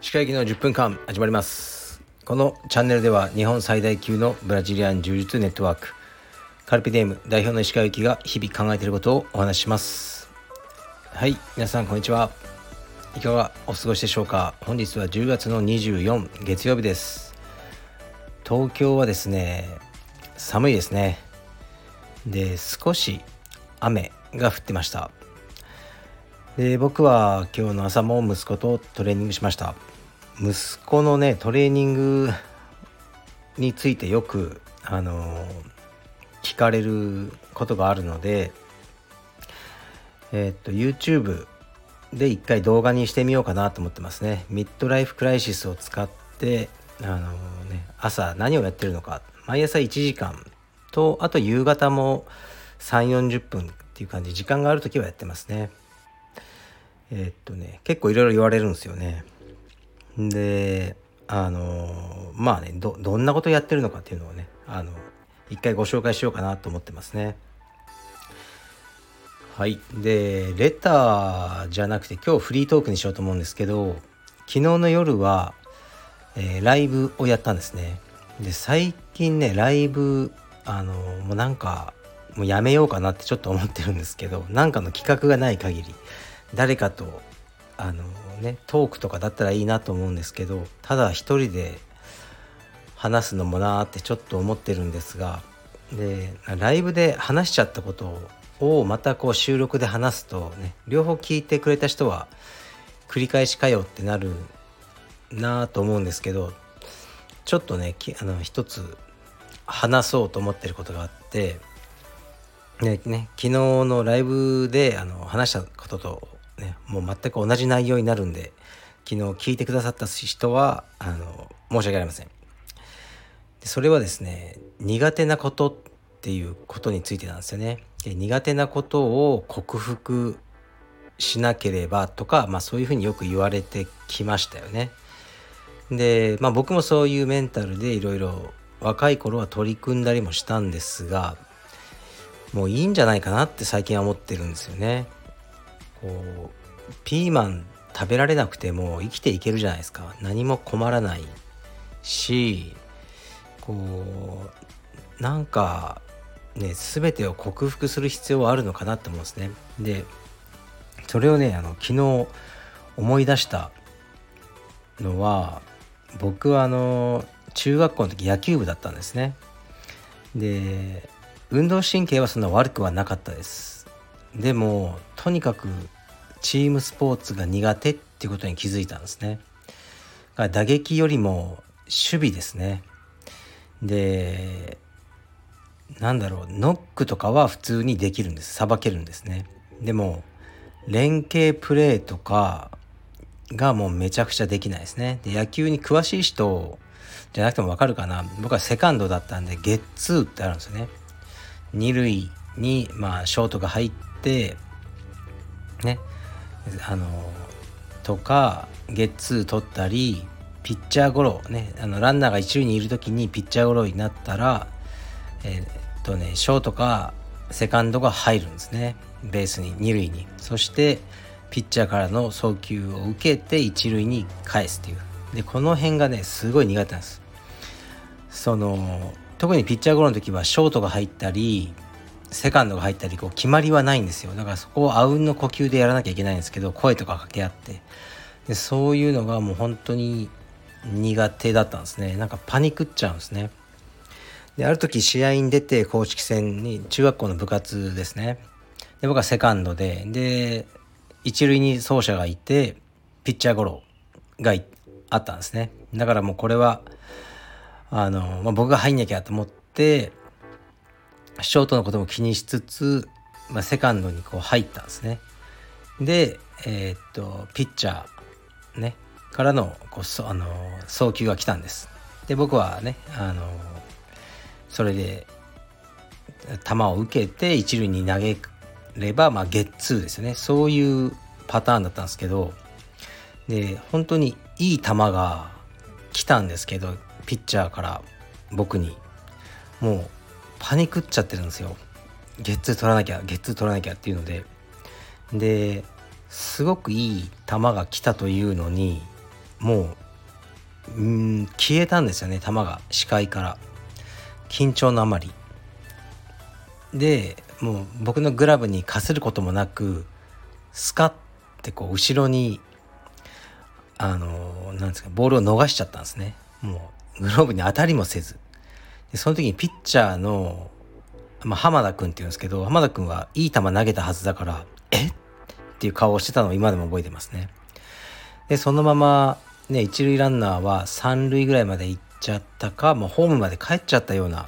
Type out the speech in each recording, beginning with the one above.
歯科行きの10分間始まります。このチャンネルでは日本最大級のブラジリアン柔術ネットワークカルピディム代表の石川行きが日々考えていることをお話しします。はい皆さんこんにちは。いかがお過ごしでしょうか。本日は10月の24月曜日です。東京はですね寒いですね。で少し雨が降ってました。で僕は今日の朝も息子とトレーニングしました。息子のねトレーニングについてよくあの聞かれることがあるのでえ、っと YouTube で一回動画にしてみようかなと思ってますね。ミッドライフクライシスを使ってあのね朝何をやってるのか。毎朝1時間とあと夕方も3 4 0分っていう感じ時間がある時はやってますねえー、っとね結構いろいろ言われるんですよねであのまあねどどんなことやってるのかっていうのをねあの一回ご紹介しようかなと思ってますね。はいでレターじゃなくて今日フリートークにしようと思うんですけど昨日の夜は、えー、ライブをやったんですね。で最近ねライブあのもうなんかもうやめようかなってちょっと思ってるんですけどなんかの企画がない限り誰かとあのねトークとかだったらいいなと思うんですけどただ一人で話すのもなーってちょっと思ってるんですがでライブで話しちゃったことをまたこう収録で話すとね両方聞いてくれた人は繰り返しかよってなるなと思うんですけどちょっとねあの一つ話そうと思ってることがあってねね昨日のライブであの話したこととねもう全く同じ内容になるんで昨日聞いてくださった人はあの申し訳ありません。それはですね苦手なことっていうことについてなんですよね。で苦手なことを克服しなければとか、まあ、そういうふうによく言われてきましたよね。で、まあ、僕もそういうメンタルでいろいろ若い頃は取り組んだりもしたんですがもういいんじゃないかなって最近は思ってるんですよね。こうピーマン食べられなくても生きていけるじゃないですか。何も困らないしこうなんかね全てを克服する必要はあるのかなって思うんですね。でそれをねあの昨日思い出したのは僕はあの中学校の時野球部だったんですね。で運動神経はそんな悪くはなかったです。でもとにかくチームスポーツが苦手っていうことに気づいたんですね。打撃よりも守備ですね。でなんだろうノックとかは普通にできるんです。さばけるんですね。でも連携プレーとかがもうめちゃくちゃできないですね。で野球に詳しい人じゃなくてもわかるかな。僕はセカンドだったんでゲッツーってあるんですよね。二塁にまあショートが入ってねあのとかゲッツー取ったりピッチャーゴロねあのランナーが一塁にいる時にピッチャーゴロになったらえ、っとねショートかセカンドが入るんですね。ベースに二塁に。そしてピッチャーからの送球を受けて一塁に返すっていう。でこの辺がねすごい苦手なんです。その特にピッチャーゴロの時はショートが入ったりセカンドが入ったりこう決まりはないんですよ。だからそこをあうんの呼吸でやらなきゃいけないんですけど声とか掛け合って。でそういうのがもう本当に苦手だったんですね。なんかパニクっちゃうんですね。である時試合に出て公式戦に中学校の部活ですね。で僕はセカンドで。で一塁に走者がいてピッチャーゴロがあったんですね。だからもうこれはあの、まあ、僕が入んなきゃと思ってショートのことも気にしつつ、まあ、セカンドにこう入ったんですね。で、えー、っとピッチャーねからのこうそあの送球が来たんです。で僕はねあのそれで球を受けて一塁に投げれば、まあ、ゲッツーですよねそういうパターンだったんですけどで本当にいい球が来たんですけどピッチャーから僕にもうパニクっちゃってるんですよ。ゲッツー取らなきゃゲッツー取らなきゃっていうので。ですごくいい球が来たというのにもううん消えたんですよね球が。視界から。緊張のあまり。でもう僕のグラブにかすることもなくスカッてこう後ろにあのなんですかボールを逃しちゃったんですね。もうグローブに当たりもせず。でその時にピッチャーの、まあ、浜田君っていうんですけど浜田君はいい球投げたはずだからえ？っていう顔をしてたのを今でも覚えてますね。でそのままね一塁ランナーは三塁ぐらいまで行っちゃったかもうホームまで帰っちゃったような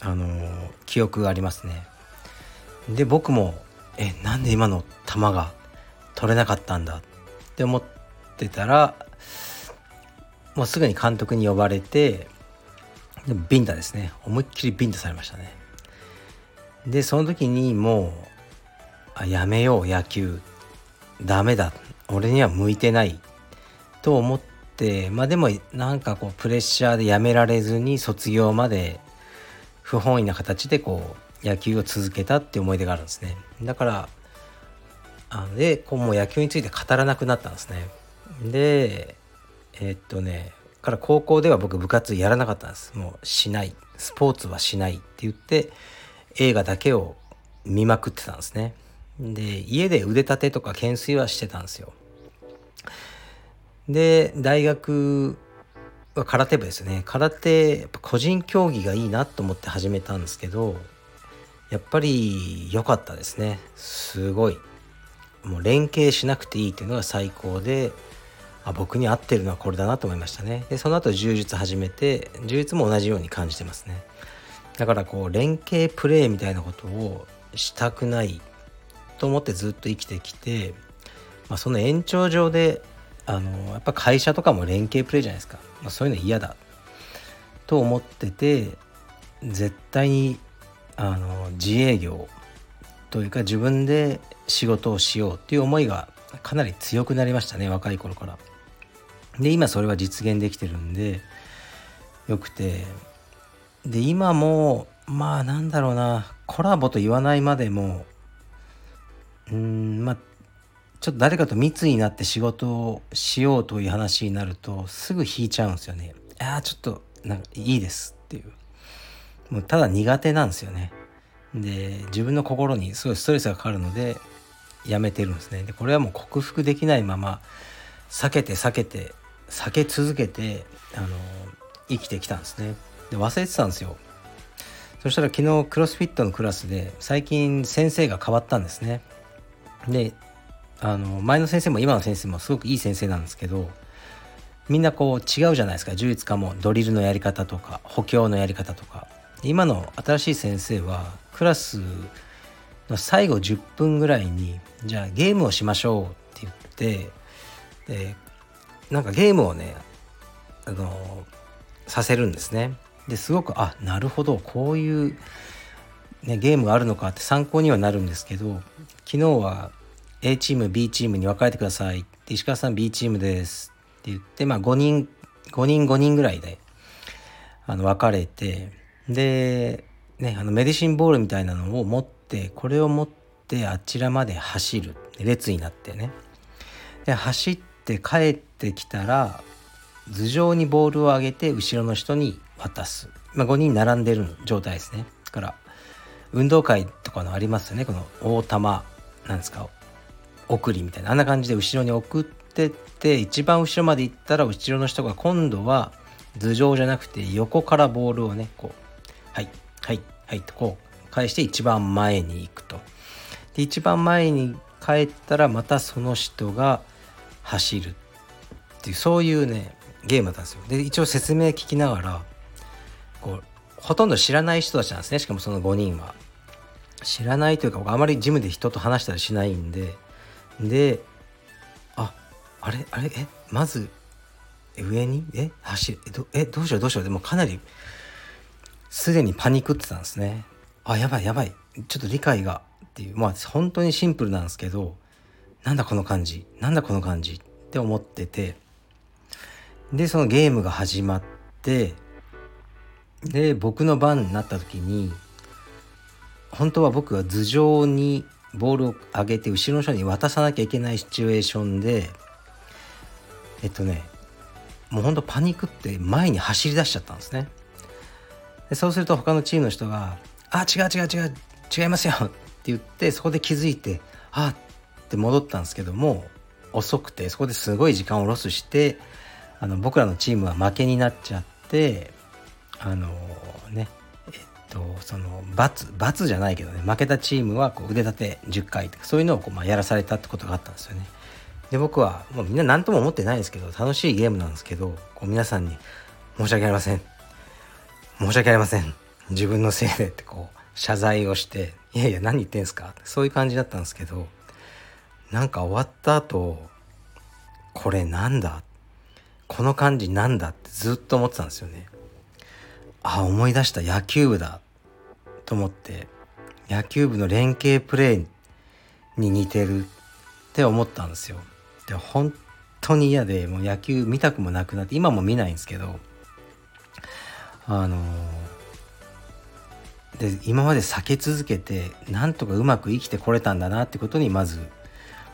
あのー、記憶がありますね。で僕もえなんで今の球が取れなかったんだ？って思ってたらもうすぐに監督に呼ばれてビンタですね。思いっきりビンタされましたね。でその時にもうあやめよう野球。ダメだ。俺には向いてない。と思ってまあでもなんかこうプレッシャーでやめられずに卒業まで不本意な形でこう野球を続けたって思い出があるんですね。だからあでこうもう野球について語らなくなったんですね。でえー、っとねから高校では僕部活やらなかったんです。もうしない。スポーツはしないって言って映画だけを見まくってたんですね。で家で腕立てとか懸垂はしてたんですよ。で大学は空手部ですね。空手個人競技がいいなと思って始めたんですけどやっぱり良かったですね。すごい。もう連携しなくていいっていうのが最高であ僕に合ってるのはこれだなと思いましたね。でその後柔術始めて柔術も同じように感じてますね。だからこう連携プレーみたいなことをしたくないと思ってずっと生きてきて、まあ、その延長上であのやっぱ会社とかも連携プレーじゃないですか、まあ、そういうの嫌だと思ってて絶対にあの自営業というか自分で仕事をしようっていう思いがかなり強くなりましたね若い頃から。で今それは実現できてるんでよくてで今もまあなんだろうなコラボと言わないまでもうんまあちょっと誰かと密になって仕事をしようという話になるとすぐ引いちゃうんですよね。ああちょっとなんかいいですっていう。もうただ苦手なんですよね。で自分の心にすごいストレスがかかるのでやめてるんですね。でこれはもう克服できないまま避けて避けて避け続けてあの生きてきたんですね。で忘れてたんですよ。そしたら昨日クロスフィットのクラスで最近先生が変わったんですね。であの前の先生も今の先生もすごくいい先生なんですけどみんなこう違うじゃないですか。柔術家もドリルのやり方とか補強のやり方とか。今の新しい先生はクラスの最後10分ぐらいにじゃあゲームをしましょうって言ってでなんかゲームをねあのさせるんですね。ですごくあなるほどこういう、ね、ゲームがあるのかって参考にはなるんですけど昨日は A チーム B チームに分かれてください。石川さん B チームです。って言ってまあ5人5人5人ぐらいであの分かれてで、ね、あのメディシンボールみたいなのを持ってこれを持ってあちらまで走る。列になってね。で走って帰ってきたら頭上にボールを上げて後ろの人に渡す、まあ、5人並んでる状態ですね。だから運動会とかのありますよね。この大玉なんですか送りみたいな。あんな感じで後ろに送ってって一番後ろまで行ったら後ろの人が今度は頭上じゃなくて横からボールをねこうはいはいはいとこう返して一番前に行くと。で一番前に帰ったらまたその人が走るっていうそういうねゲームだったんですよ。で一応説明聞きながらこうほとんど知らない人たちなんですね。しかもその5人は。知らないというかあまりジムで人と話したりしないんで。でああれあれえまず上に？え走る？えどえどうしよう？どうしよう？でもかなりすでにパニックってたんですね。あやばいやばい。ちょっと理解がっていう。まあ本当にシンプルなんですけどなんだこの感じなんだこの感じって思ってて。でそのゲームが始まってで僕の番になった時に本当は僕は頭上にボールを上げて後ろの人に渡さなきゃいけないシチュエーションでえっとねもうほんとパニックって前に走り出しちゃったんですね。でそうすると他のチームの人が「あ違う違う違う違いますよ」って言ってそこで気づいて「あって戻ったんですけども遅くてそこですごい時間をロスしてあの僕らのチームは負けになっちゃってあのねえっとその罰罰じゃないけどね負けたチームはこう腕立て10回とかそういうのをこう、まあ、やらされたってことがあったんですよね。で僕はもうみんな何とも思ってないんですけど楽しいゲームなんですけどこう皆さんに「申し訳ありません申し訳ありません自分のせいで」ってこう謝罪をして「いやいや何言ってんすか?」そういう感じだったんですけどなんか終わった後これなんだ？この感じなんだってずっと思ってたんですよね。あ思い出した。野球部だ。と思って。野球部の連携プレーに似てる。って思ったんですよ。で本当に嫌でもう野球見たくもなくなって今も見ないんですけどあので今まで避け続けてなんとかうまく生きてこれたんだなってことにまず、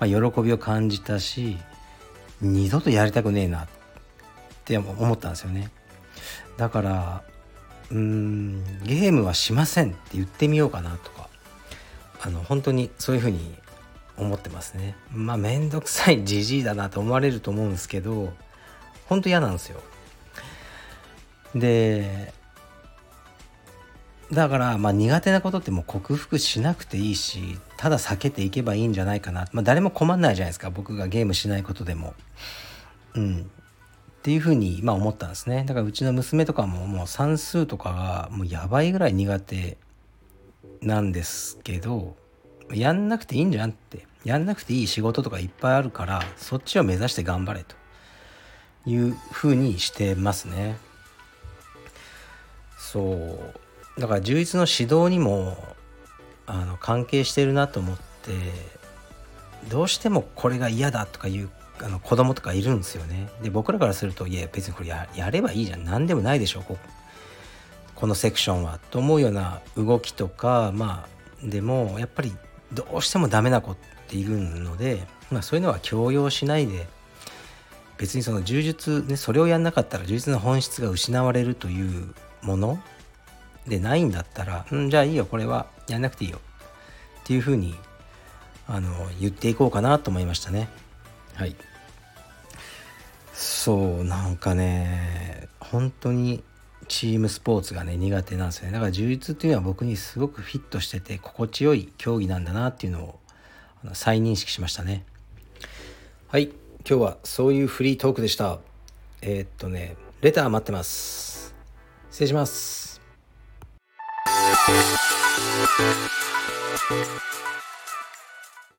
まあ、喜びを感じたし二度とやりたくねえなって思ったんですよね。だからうーんゲームはしませんって言ってみようかなとかあの本当にそういうふうに思ってますね。まあ面倒くさいじじいだなと思われると思うんですけど本当嫌なんですよ。でだからまあ苦手なことってもう克服しなくていいしただ避けていけばいいんじゃないかな、まあ、誰も困んないじゃないですか。僕がゲームしないことでも。うん、っていうふうに今思ったんですね。だからうちの娘とかももう算数とかがもうやばいぐらい苦手なんですけどやんなくていいんじゃんって。やんなくていい仕事とかいっぱいあるからそっちを目指して頑張れというふうにしてますね。そう。だから充実の指導にもあの関係してるなと思ってどうしてもこれが嫌だとかいうあの子供とかいるんですよね。で僕らからするといや別にこれやればいいじゃん何でもないでしょここのセクションはと思うような動きとかまあでもやっぱりどうしてもダメな子っているので、まあ、そういうのは強要しないで別にその柔術ねそれをやんなかったら柔術の本質が失われるというものでないんだったら、うん、じゃあいいよ、これはやんなくていいよ。っていうふうに、あの、言っていこうかなと思いましたね。はい。そう、なんかね、本当にチームスポーツがね、苦手なんですよね。だから充実っていうのは僕にすごくフィットしてて、心地よい競技なんだなっていうのを再認識しましたね。はい。今日はそういうフリートークでした。えー、っとね、レター待ってます。失礼します。Música